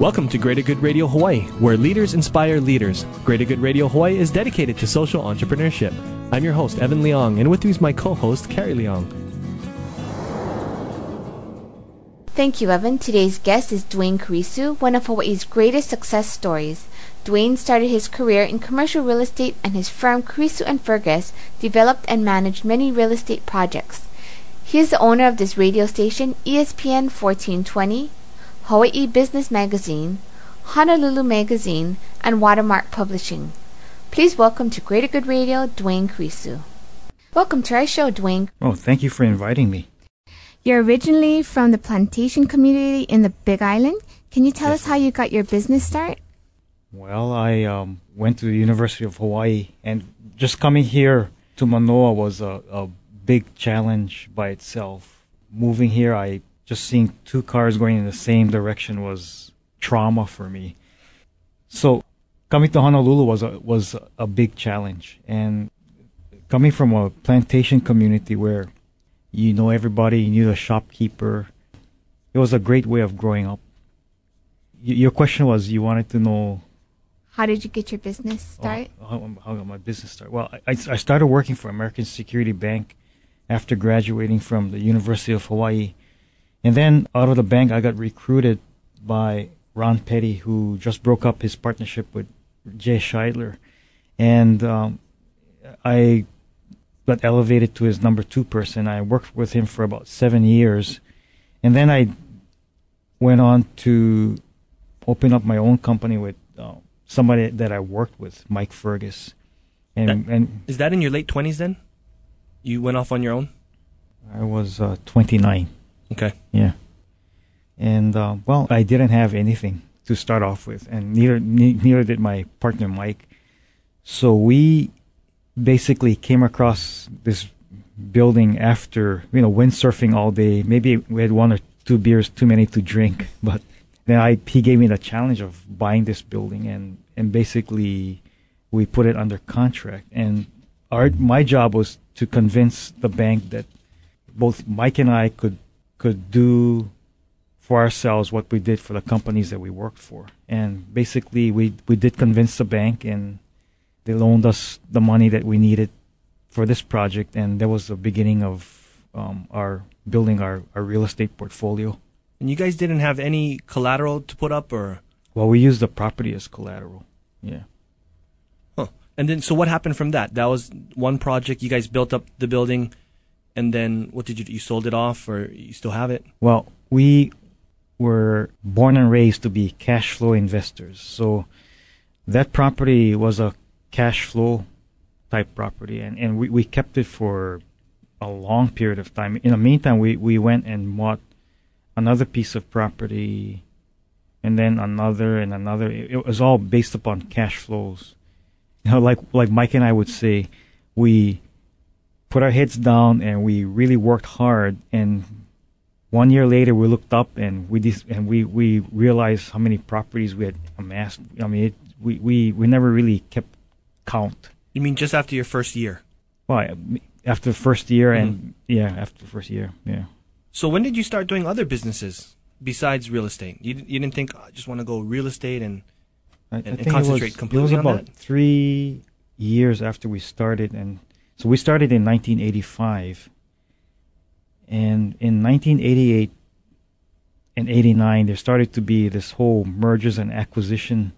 Welcome to Greater Good Radio Hawaii, where leaders inspire leaders. Greater Good Radio Hawaii is dedicated to social entrepreneurship. I'm your host, Evan Leong, and with me is my co host, Carrie Leong. Thank you, Evan. Today's guest is Duane Kurisu, one of Hawaii's greatest success stories. Duane started his career in commercial real estate, and his firm Kurisu and Fergus developed and managed many real estate projects. He is the owner of this radio station, ESPN 1420, Hawaii Business Magazine, Honolulu Magazine, and Watermark Publishing. Please welcome to Greater Good Radio, Duane Kurisu. Welcome to our show, Duane. Oh, thank you for inviting me. You're originally from the plantation community in the Big Island. Can you tell Yes. us how you got your business start? Well, I um, went to the University of Hawaii, and just coming here to Manoa was a, a big challenge by itself. Moving here, I just seeing two cars going in the same direction was trauma for me. So, coming to Honolulu was a, was a big challenge, and coming from a plantation community where you know everybody, you knew the shopkeeper, it was a great way of growing up. Y- your question was you wanted to know How did you get your business oh, start? Oh, how, how got my business start? Well, I, I started working for American Security Bank after graduating from the University of Hawaii. And then out of the bank, I got recruited by Ron Petty, who just broke up his partnership with Jay Scheidler. And um, I got elevated to his number two person. I worked with him for about seven years. And then I went on to open up my own company with uh, somebody that I worked with, Mike Fergus. And, That- and Is that in your late 20s then? You went off on your own? I was uh, 29. Okay. Yeah. And uh, well, I didn't have anything to start off with, and neither neither did my partner Mike. So we basically came across this building after you know windsurfing all day. Maybe we had one or two beers too many to drink, but then I he gave me the challenge of buying this building, and and basically we put it under contract. And our my job was to convince the bank that both Mike and I could could do for ourselves what we did for the companies that we worked for. And basically, we we did convince the bank, and they loaned us the money that we needed for this project, and that was the beginning of um, our building our, our real estate portfolio. And you guys didn't have any collateral to put up or. Well, we used the property as collateral. Yeah. Huh. And then, so what happened from that? That was one project. You guys built up the building, and then what did you do? You sold it off, or you still have it? Well, we were born and raised to be cash flow investors. So that property was a cash flow type property, and, and we, we kept it for a long period of time. In the meantime, we, we went and bought another piece of property, and then another and another. It, it was all based upon cash flows. You know, like like Mike and I would say, we put our heads down and we really worked hard and one year later we looked up and we dis- and we we realized how many properties we had amassed i mean it, we we we never really kept count You mean just after your first year? well after the first year and mm-hmm. yeah after the first year yeah So when did you start doing other businesses besides real estate? You, didn't- you didn't think, "Oh, I just want to go real estate and. And- I and concentrate it was, completely it on was about that? three years after we started and so we started in 1985 and in 1988 and 89 there started to be this whole mergers and acquisition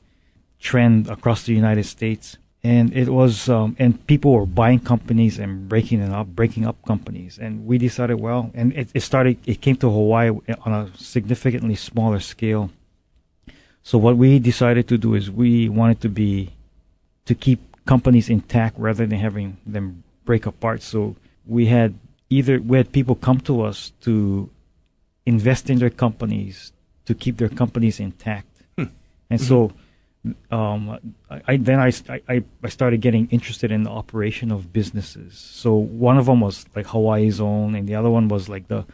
trend across the united states. And it was um, and people were buying companies and breaking them up breaking up companies. And we decided well and it, it started it came to hawaii on a significantly smaller scale. So what we decided to do is we wanted to be to keep companies intact rather than having them break apart. So we had either we had people come to us to invest in their companies to keep their companies intact. And so, um, I, I then I, I I started getting interested in the operation of businesses. So one of them was like Hawaii Zone, and the other one was like the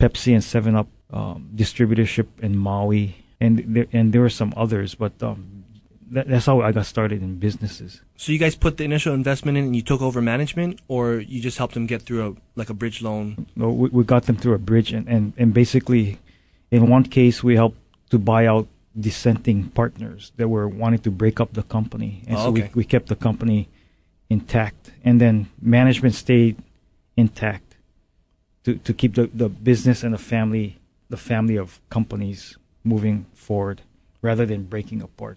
Pepsi and Seven Up um, distributorship in Maui, and there, and there were some others, but um, that, that's how I got started in businesses. So you guys put the initial investment in and you took over management, or you just helped them get through a like a bridge loan? No, we, we got them through a bridge, and, and, and basically, in one case, we helped to buy out dissenting partners that were wanting to break up the company, and Oh, so okay. we, we kept the company intact, and then management stayed intact to, to keep the, the business and the family the family of companies moving forward rather than breaking apart.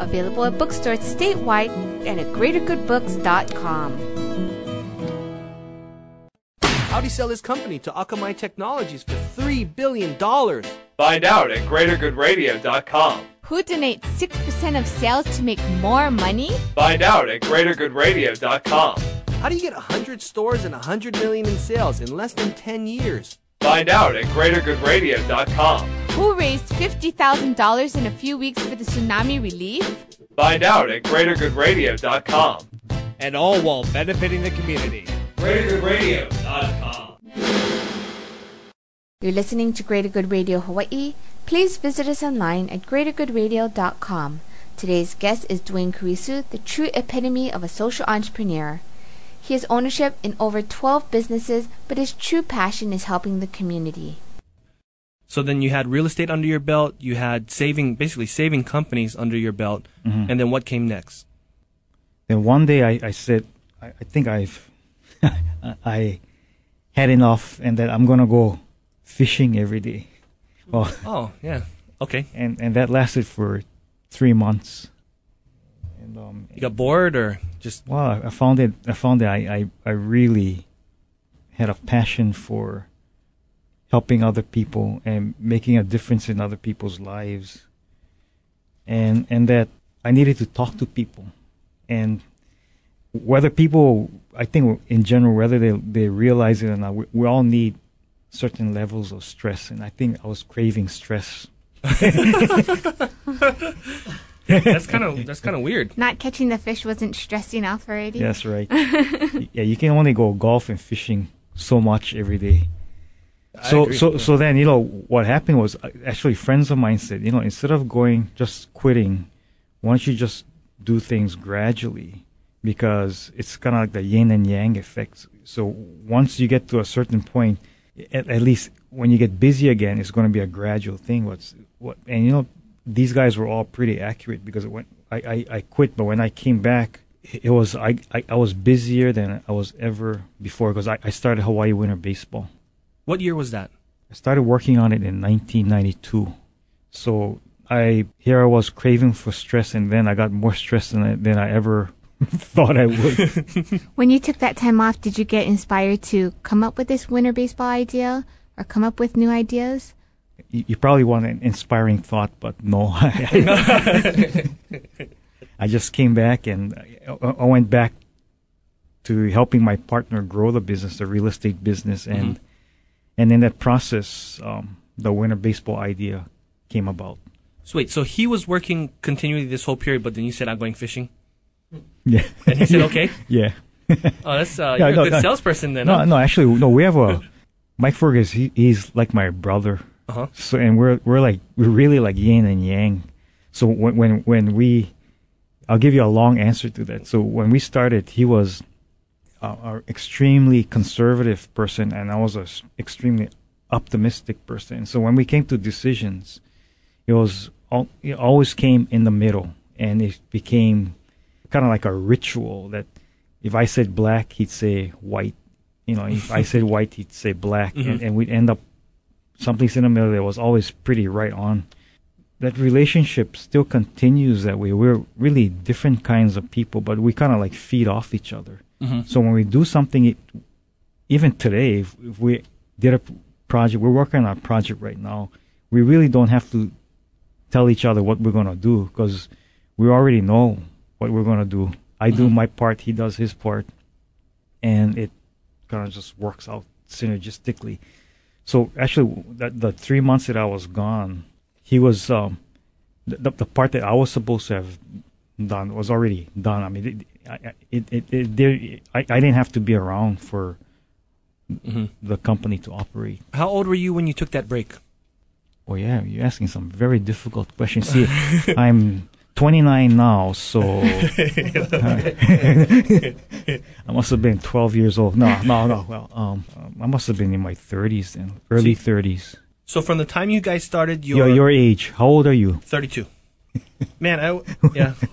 Available at bookstores statewide and at greatergoodbooks.com. How'd he sell his company to Akamai Technologies for $3 billion? Find out at greatergoodradio.com. Who donates 6% of sales to make more money? Find out at greatergoodradio.com. How do you get 100 stores and 100 million in sales in less than 10 years? Find out at greatergoodradio.com. Who raised $50,000 in a few weeks for the tsunami relief? Find out at greatergoodradio.com. and all while benefiting the community. greatergoodradio.com. You're listening to Greater Good Radio Hawaii. Please visit us online at greatergoodradio.com. Today's guest is Duane Kurisu, the true epitome of a social entrepreneur. He has ownership in over 12 businesses, but his true passion is helping the community. So then you had real estate under your belt, you had saving, basically saving companies under your belt, and then what came next? Then one day I, I said, I, I think I've, I had enough and that I'm going to go fishing every day. Well, Oh, yeah. Okay. and, and that lasted for three months. And, um, You got bored or just, well, I- I found it, I found that I, I, I really had a passion for helping other people and making a difference in other people's lives. And, and that I needed to talk to people and whether people, I think in general, whether they they realize it or not, we, we all need certain levels of stress, and I think I was craving stress. that's kind of, that's kind of weird. Not catching the fish wasn't stressing enough already? That's right. yeah, you can only go golf and fishing so much every day. So so so then you know what happened was uh, actually friends of mine said you know instead of going just quitting, why don't you just do things gradually because it's kind of like the yin and yang effect. So once you get to a certain point, at, at least when you get busy again, it's going to be a gradual thing. What's what and you know these guys were all pretty accurate because when I, I, I quit, but when I came back, it was I, I, I was busier than I was ever before because I, I started Hawaii Winter Baseball. What year was that? I started working on it in 1992. So I here I was craving for stress, and then I got more stress than I, than I ever thought I would. When you took that time off, did you get inspired to come up with this winter baseball idea or come up with new ideas? you, you probably want an inspiring thought, but no. I just came back and I, I went back to helping my partner grow the business, the real estate business, and mm-hmm. And in that process, um, the winter baseball idea came about. So wait, so he was working continually this whole period, but then you said, I'm going fishing? Yeah, And he said, okay. yeah. Oh, that's, uh, Yeah, you're no, a good no. salesperson then. No, huh? no, actually, no. We have a Mike Fergus. He, he's like my brother. Uh-huh. So, and we're we're like we're really like yin and yang. So when when when we, I'll give you a long answer to that. So when we started, he was a, a extremely conservative person, and I was a s- extremely optimistic person. So when we came to decisions, it was it always came in the middle, and it became kind of like a ritual that if I said black, he'd say white. You know, if I said white, he'd say black, mm-hmm. and, and we'd end up someplace in the middle that was always pretty right on. that relationship still continues that way. We're really different kinds of people, but we kind of like feed off each other. Mhm. So when we do something, it, even today, if, if we did a project, we're working on a project right now. We really don't have to tell each other what we're gonna do because we already know what we're gonna do. I do Mhm. my part, he does his part, and it kind of just works out synergistically. So actually, that the three months that I was gone, he was um, the, the the part that I was supposed to have done was already done. I mean, it, I, it, it, it, there, I, I didn't have to be around for Mhm. the company to operate. How old were you when you took that break? Oh yeah, you're asking some very difficult questions. See, I'm 29 now, so I must have been 12 years old. No, no, no. Well, um, I must have been in my 30s and early 30s. So from the time you guys started your, Your your age. How old are you? 32. Man, I yeah.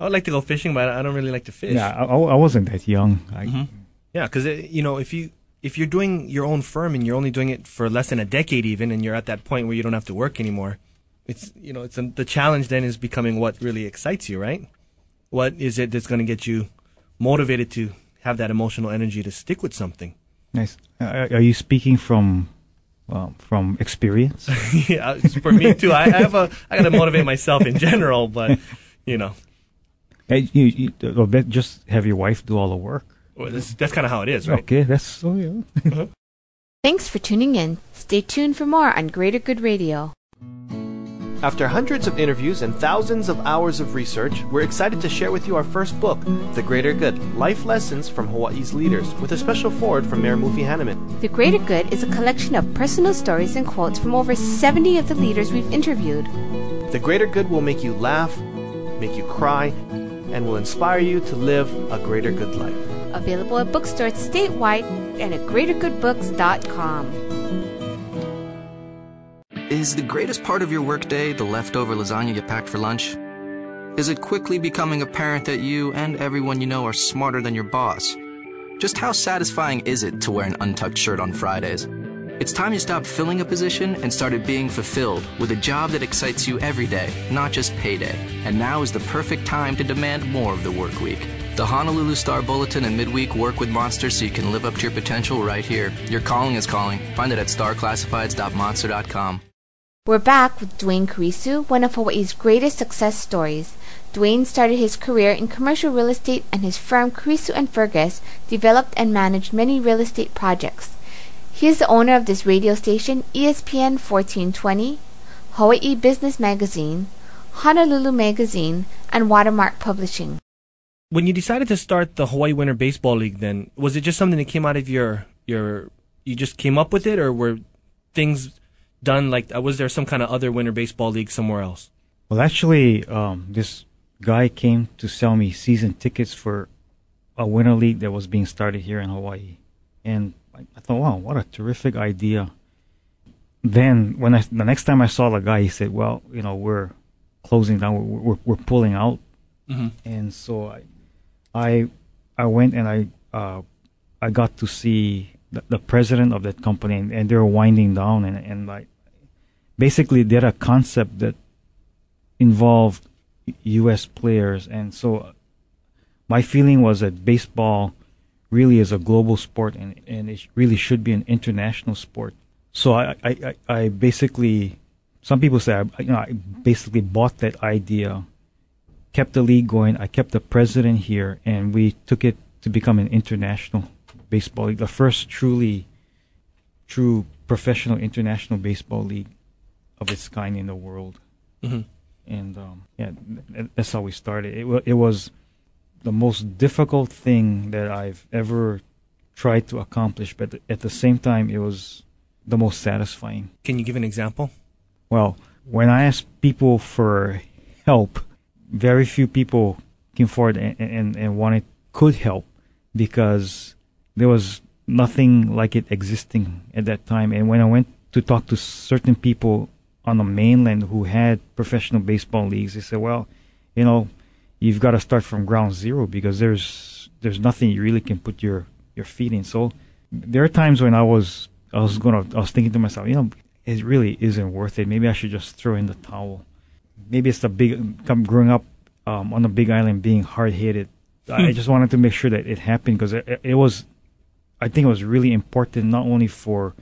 I would like to go fishing, but I don't really like to fish. Yeah, I, I wasn't that young. I, Mhm. Yeah, because you know if you if you're doing your own firm and you're only doing it for less than a decade even, and you're at that point where you don't have to work anymore, it's you know it's a, the challenge then is becoming what really excites you, right? What is it that's going to get you motivated to have that emotional energy to stick with something? Nice. Uh, are you speaking from well, from experience? yeah, for me too. I, I have a I got to motivate myself in general, but you know Hey, you, you, oh, or just have your wife do all the work. well, that's, that's kind of how it is, right? Okay, that's so yeah. Uh-huh. Thanks for tuning in. Stay tuned for more on Greater Good Radio. After hundreds of interviews and thousands of hours of research, we're excited to share with you our first book, The Greater Good Life Lessons from Hawaii's Leaders, with a special forward from Mayor Mufi Hannemann. The Greater Good is a collection of personal stories and quotes from over 70 of the leaders we've interviewed. The Greater Good will make you laugh, make you cry, and will inspire you to live a greater good life. Available at bookstores statewide and at greatergoodbooks.com. Is the greatest part of your workday the leftover lasagna you packed for lunch? Is it quickly becoming apparent that you and everyone you know are smarter than your boss? Just how satisfying is it to wear an untucked shirt on Fridays? It's time you stopped filling a position and started being fulfilled with a job that excites you every day, not just payday. And now is the perfect time to demand more of the work week. The Honolulu Star Bulletin and Midweek work with Monster so you can live up to your potential right here. Your calling is calling. Find it at starclassifieds.monster.com. We're back with Duane Kurisu, one of Hawaii's greatest success stories. Duane started his career in commercial real estate and his firm Kurisu and Fergus developed and managed many real estate projects. He is the owner of this radio station, ESPN 1420, Hawaii Business Magazine, Honolulu Magazine, and Watermark Publishing. When you decided to start the Hawaii Winter Baseball League, then was it just something that came out of your your you just came up with it, or were things done like uh, was there some kind of other Winter Baseball League somewhere else? Well, actually, um, this guy came to sell me season tickets for a winter league that was being started here in Hawaii, and I, thought, wow, what a terrific idea. Then, when I the next time I saw the guy, he said, "Well, you know, we're closing down. We're we're, we're pulling out." Mm-hmm. and so I, I, I went and I, uh, I got to see the, the president of that company, and, and they were winding down, and and like, basically, they had a concept that involved U.S. players, and so my feeling was that baseball really is a global sport, and and it really should be an international sport. So I I, I, I basically, some people say I, you know I basically bought that idea kept the league going. I kept the president here, and we took it to become an international baseball league, the first truly, true professional international baseball league of its kind in the world. Mhm. And um, yeah, that's how we started. It it was the most difficult thing that I've ever tried to accomplish, but at the same time, it was the most satisfying. Can you give an example? Well, when I asked people for help, very few people came forward and, and, and wanted could help because there was nothing like it existing at that time. And when I went to talk to certain people on the mainland who had professional baseball leagues, they said, "Well, you know, you've got to start from ground zero because there's there's nothing you really can put your your feet in." So there are times when I was I was gonna I was thinking to myself, you know, it really isn't worth it. Maybe I should just throw in the towel. Maybe it's the big come growing up um, on the Big Island being hard headed. I just wanted to make sure that it happened because it, it was, I think it was really important not only for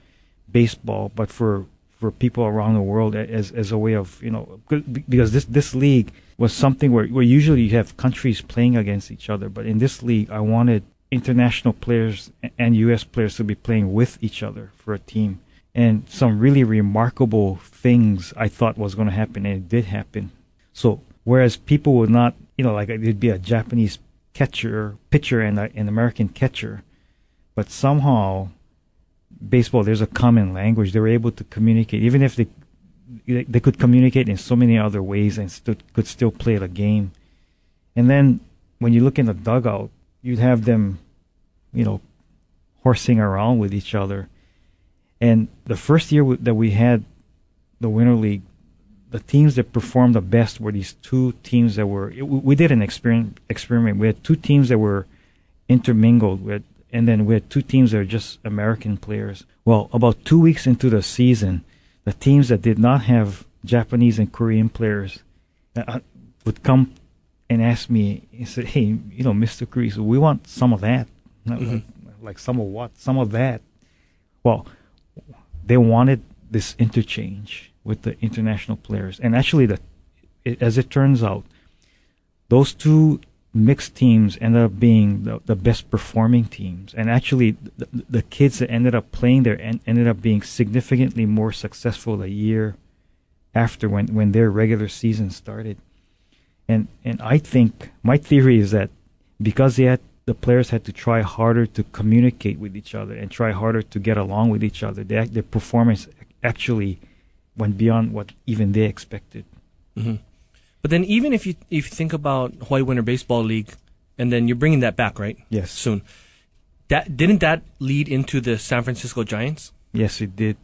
baseball but for for people around the world as as a way of you know because this this league was something where where usually you have countries playing against each other, but in this league I wanted international players and U.S. players to be playing with each other for a team and some really remarkable things I thought was going to happen, and it did happen. So whereas people would not, you know, like it'd be a Japanese catcher, pitcher, and a, an American catcher, but somehow baseball there's a common language. They were able to communicate, even if they they could communicate in so many other ways and st- could still play the game. And then when you look in the dugout, you'd have them, you know, horsing around with each other and the first year that we had the Winter League, the teams that performed the best were these two teams that were. We did an experiment. Experiment. We had two teams that were intermingled with, and then we had two teams that are just American players. Well, about two weeks into the season, the teams that did not have Japanese and Korean players uh, would come and ask me and say, "Hey, you know, Mr. Crease, we want some of that. Mm-hmm. Like, like some of what? Some of that." Well, they wanted this interchange with the international players. And actually, the, it, as it turns out, those two mixed teams ended up being the, the best performing teams. And actually, the, the kids that ended up playing there en- ended up being significantly more successful a year after when, when their regular season started. And and I think my theory is that because they had the players had to try harder to communicate with each other and try harder to get along with each other. Their, their performance actually went beyond what even they expected. Mm-hmm. But then, even if you if you think about Hawaii Winter Baseball League, and then you're bringing that back, right? Yes. Soon. That didn't that lead into the San Francisco Giants? Yes, it did.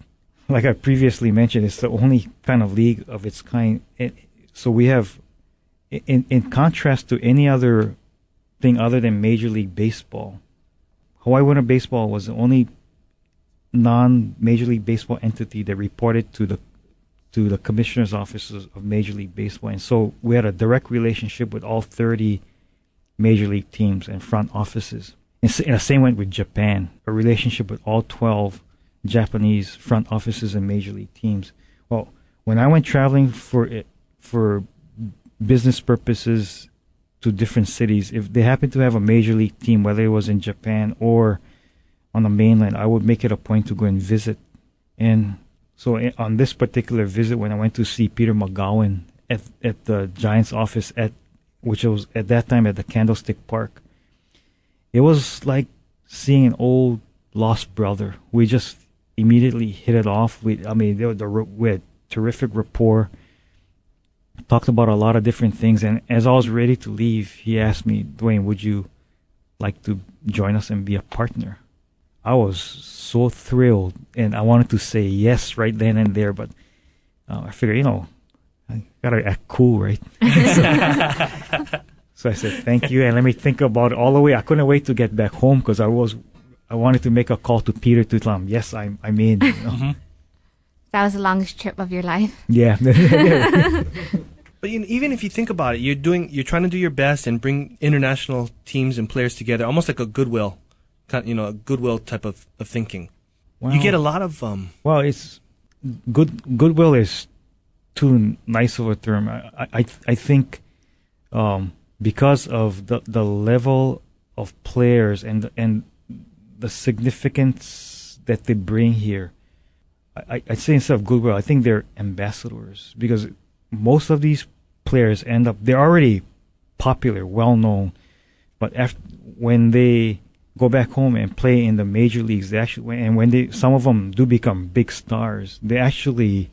Like I previously mentioned, it's the only kind of league of its kind. It, so we have, in in contrast to any other thing other than Major League Baseball. Hawaii Winter Baseball was the only non Major League Baseball entity that reported to the to the commissioner's offices of Major League Baseball, and so we had a direct relationship with all 30 Major League teams and front offices. And the same went with Japan, a relationship with all 12 Japanese front offices and Major League teams. Well, when I went traveling for it, for business purposes to different cities. If they happened to have a major league team, whether it was in Japan or on the mainland, I would make it a point to go and visit. And so eh, on this particular visit, when I went to see Peter Magowan at at the Giants office at which was at that time at the Candlestick Park, it was like seeing an old lost brother. We just immediately hit it off. We, I mean, the, we had terrific rapport talked about a lot of different things. And as I was ready to leave, he asked me, Duane, would you like to join us and be a partner? I was so thrilled, and I wanted to say yes right then and there, but uh, I figured, you know, I gotta act cool, right? so, so, I said thank you, and let me think about it all the way. I couldn't wait to get back home because I was, I wanted to make a call to Peter to tell him, yes, I'm, I'm in. You know? mm-hmm. That was the longest trip of your life. Yeah. but you know, even if you think about it, you're doing, you're trying to do your best and bring international teams and players together, almost like a goodwill, kind, you know, a goodwill type of, of thinking. You get a lot of um. Well, it's good. Goodwill is too nice of a term. I I I think um, because of the the level of players and and the significance that they bring here I, I say instead of goodwill, I think they're ambassadors because most of these players end up they're already popular, well known, but after when they go back home and play in the major leagues, they actually and when they some of them do become big stars, they actually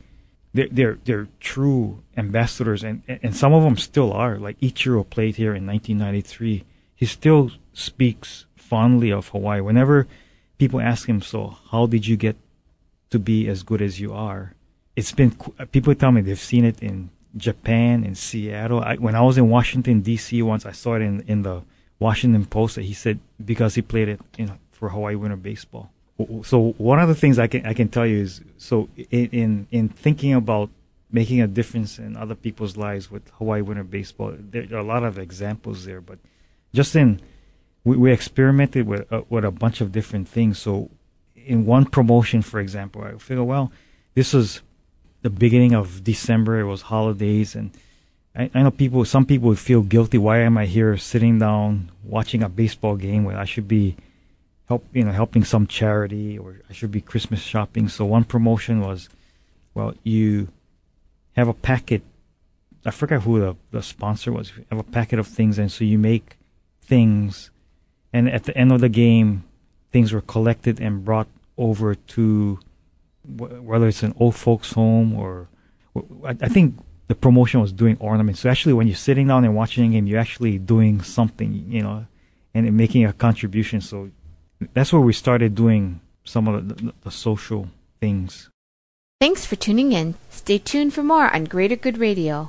they're they're, they're true ambassadors, and and some of them still are. Like Ichiro played here in 1993. He still speaks fondly of Hawaii. Whenever people ask him, "So how did you get to be as good as you are. It's been uh, people tell me they've seen it in Japan, in Seattle. I, when I was in Washington D.C. once, I saw it in in the Washington Post that he said because he played it know, for Hawaii Winter Baseball. so one of the things I can I can tell you is so in in, in thinking about making a difference in other people's lives with Hawaii Winter Baseball, there are a lot of examples there. But just in we, we experimented with uh, with a bunch of different things. So in one promotion, for example, I figure well, this was the beginning of December. It was holidays, and I, I know people. Some people would feel guilty. Why am I here sitting down watching a baseball game when I should be help you know helping some charity or I should be Christmas shopping. So one promotion was, well, you have a packet. I forgot who the, the sponsor was. You have a packet of things, and so you make things, and at the end of the game, things were collected and brought over to whether it's an old folks home or I, think the promotion was doing ornaments. So actually, when you're sitting down and watching a game, you're actually doing something, you know, and making a contribution. So that's where we started doing some of the, the, the social things. Thanks for tuning in. Stay tuned for more on Greater Good Radio.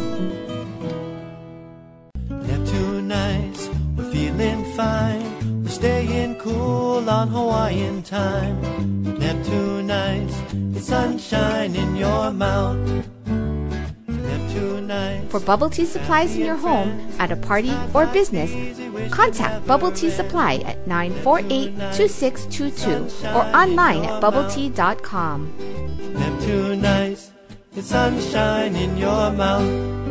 fine. We're staying cool on Hawaiian time. Neptune Ice, it's sunshine in your mouth. For bubble tea supplies in your home, at a party, or business, contact Bubble Tea Supply at 948 2622 or online at bubbletea.com. Neptune Ice, it's sunshine in your mouth.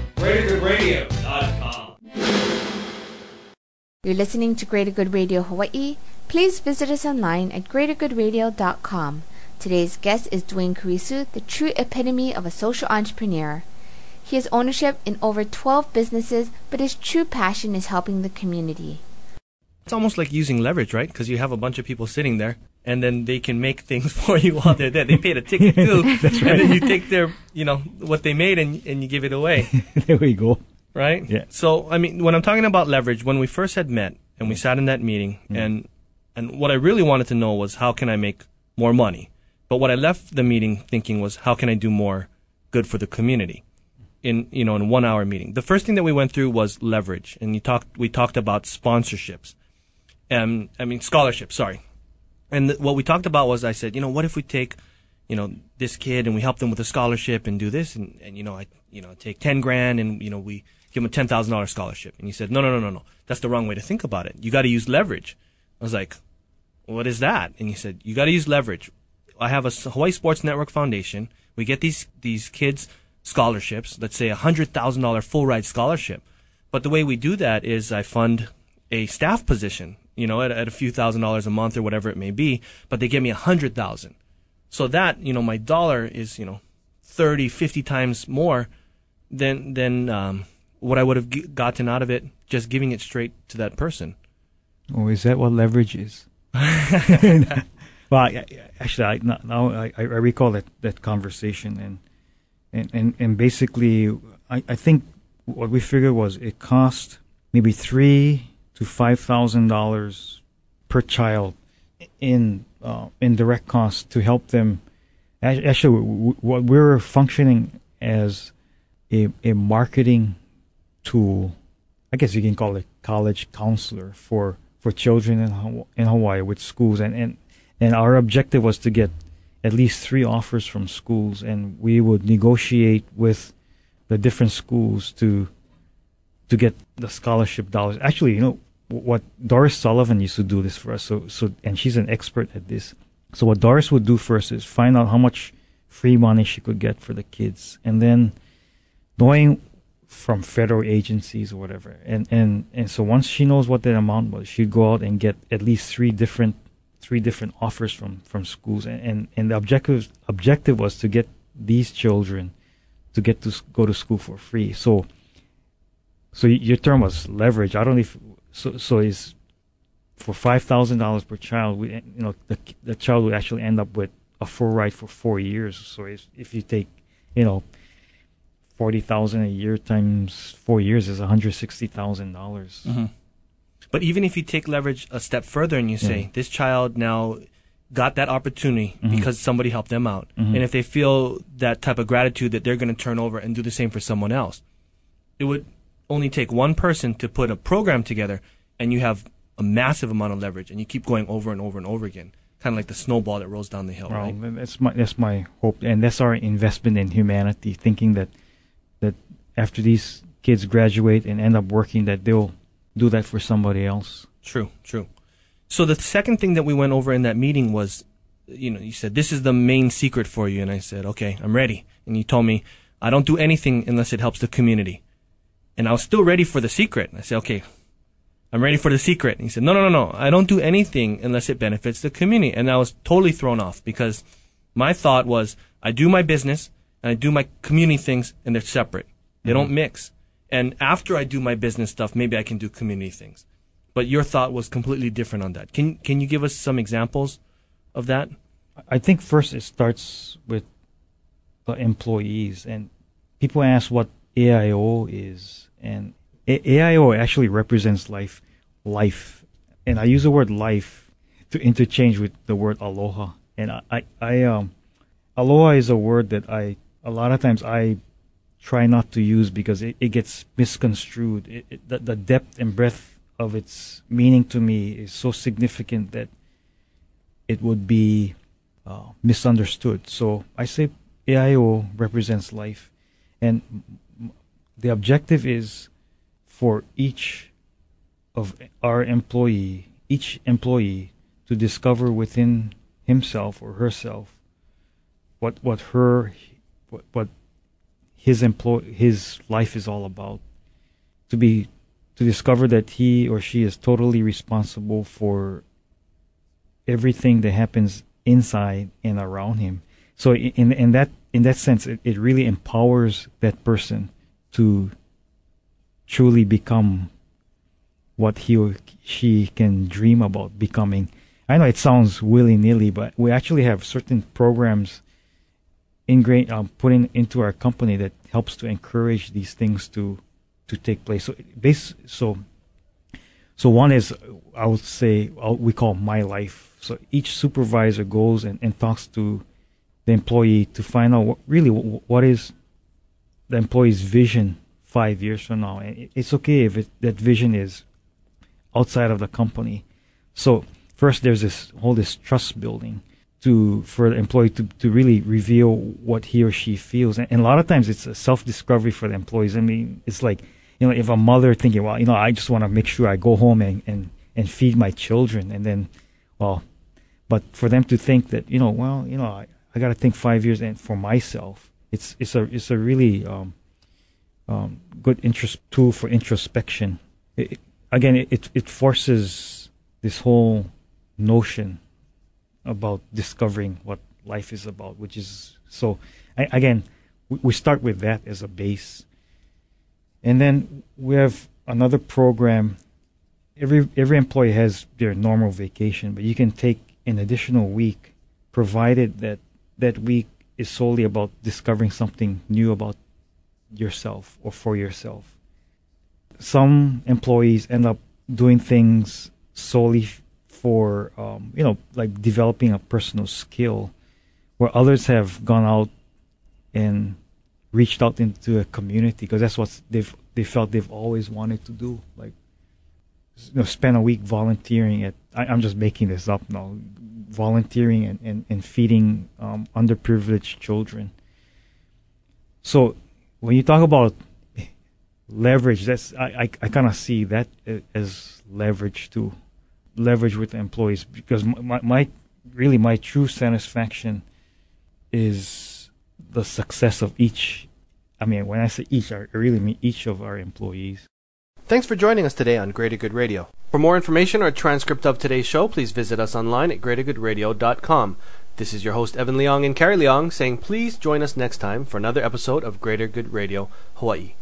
greatergoodradio.com. You're listening to Greater Good Radio Hawaii. Please visit us online at greatergoodradio.com. Today's guest is Duane Kurisu, the true epitome of a social entrepreneur. He has ownership in over 12 businesses, but his true passion is helping the community. It's almost like using leverage, right? Because you have a bunch of people sitting there, and then they can make things for you while they're there. They paid a ticket too, That's right. and then you take their, you know, what they made and and you give it away, there we go. right? Yeah. So I mean, when I'm talking about leverage, when we first had met and we mm. sat in that meeting, mm. and and what I really wanted to know was how can I make more money, but what I left the meeting thinking was how can I do more good for the community in you know in one hour meeting. The first thing that we went through was leverage, and you talked we talked about sponsorships, and I mean scholarships. Sorry, and th- what we talked about was I said, you know, what if we take, you know, this kid and we help them with a scholarship and do this, and and you know I you know take ten grand and you know we give them a ten thousand dollar scholarship, and you said, no no no no no, that's the wrong way to think about it. You got to use leverage. I was like, what is that? And he said, you got to use leverage. I have a Hawaii Sports Network Foundation. We get these these kids scholarships. Let's say a hundred thousand dollar full ride scholarship. But the way we do that is I fund a staff position, you know, at, at a few thousand dollars a month or whatever it may be. But they give me a hundred thousand. So that you know, my dollar is you know, 30, 50 times more than than um, what I would have g- gotten out of it just giving it straight to that person. Oh, is that what leverage is? well, I, actually, I, now- now I, I recall that, that conversation, and and, and, and basically, I, I think what we figured was it cost maybe three to five thousand dollars per child in uh, in direct costs to help them. Actually, what we're functioning as a, a marketing tool I guess you can call it college counselor for for children in Haw- in Hawaii with schools and and and our objective was to get at least three offers from schools and we would negotiate with the different schools to to get the scholarship dollars actually you know what Doris Sullivan used to do this for us so so and she's an expert at this So what Doris would do first is find out how much free money she could get for the kids, and then knowing from federal agencies or whatever, and and and so once she knows what that amount was, she'd go out and get at least three different three different offers from from schools, and and, and the objective objective was to get these children to get to go to school for free. So so your term was leverage. I don't know if so. So is for five thousand dollars per child, we you know the the child would actually end up with a full ride for four years. So if if you take you know forty thousand a year times four years is one hundred sixty thousand dollars. But even if you take leverage a step further and you say, Yeah. this child now got that opportunity Mhm. because somebody helped them out. Mhm. And if they feel that type of gratitude that they're going to turn over and do the same for someone else, it would only take one person to put a program together and you have a massive amount of leverage and you keep going over and over and over again. Kind of like the snowball that rolls down the hill, Well, right? that's my that's my hope, and that's our investment in humanity. Thinking that that after these kids graduate and end up working, that they'll do that for somebody else. True, true. So the second thing that we went over in that meeting was, you know, you said this is the main secret for you, and I said, okay, I'm ready. And you told me I don't do anything unless it helps the community, and I was still ready for the secret. I said, okay, I'm ready for the secret. And he said, no, no, no, no, I don't do anything unless it benefits the community, and I was totally thrown off because my thought was I do my business and I do my community things, and they're separate. They don't mm-hmm. mix. And after I do my business stuff, maybe I can do community things but your thought was completely different on that. Can can you give us some examples of that? I think first it starts with the employees, and people ask what AIO is, and AIO actually represents life, life, and I use the word life to interchange with the word aloha, and I, I, I um, aloha is a word that I a lot of times I try not to use because it, it gets misconstrued. It, it, the, the depth and breadth of its meaning to me is so significant that it would be uh, misunderstood. So I say AIO represents life, and the objective is for each of our employee, each employee, to discover within himself or herself what what her what, what his employ his life is all about. To be to discover that he or she is totally responsible for everything that happens inside and around him. So in in that in that sense, it, it really empowers that person to truly become what he or she can dream about becoming. I know it sounds willy nilly, but we actually have certain programs ingrained, um, put in, into our company that helps to encourage these things to to take place. So, base, so, so one is, I would say, uh, we call my life. So each supervisor goes and, and talks to the employee to find out what, really wh- what is the employee's vision five years from now. It's okay if it, that vision is outside of the company. So first, there's this whole this trust building to for the employee to, to really reveal what he or she feels. And, and a lot of times it's a self discovery for the employees. I mean, it's like you know, if a mother thinking, well, you know, I just want to make sure I go home and, and, and feed my children, and then, well, but for them to think that you know, well, you know, I, I got to think five years and for myself. It's it's a it's a really um, um, good interest tool for introspection. It, it- again, it it forces this whole notion about discovering what life is about, which is so. I, again, we, we start with that as a base, and then we have another program. Every every employee has their normal vacation, but you can take an additional week, provided that that week is solely about discovering something new about yourself or for yourself. Some employees end up doing things solely for um, you know like developing a personal skill, where others have gone out and reached out into a community because that's what they've they felt they've always wanted to do. Like you know, spend a week volunteering at I, I'm just making this up now, volunteering and, and, and feeding um, underprivileged children. So when you talk about leverage, that's I, I, I kind of see that as leverage too, leverage with the employees because my my really my true satisfaction is the success of each. I mean, when I say each, I really mean each of our employees. Thanks for joining us today on Greater Good Radio. For more information or a transcript of today's show, please visit us online at greatergoodradio.com. This is your host, Evan Leong and Carrie Leong, saying please join us next time for another episode of Greater Good Radio Hawaii.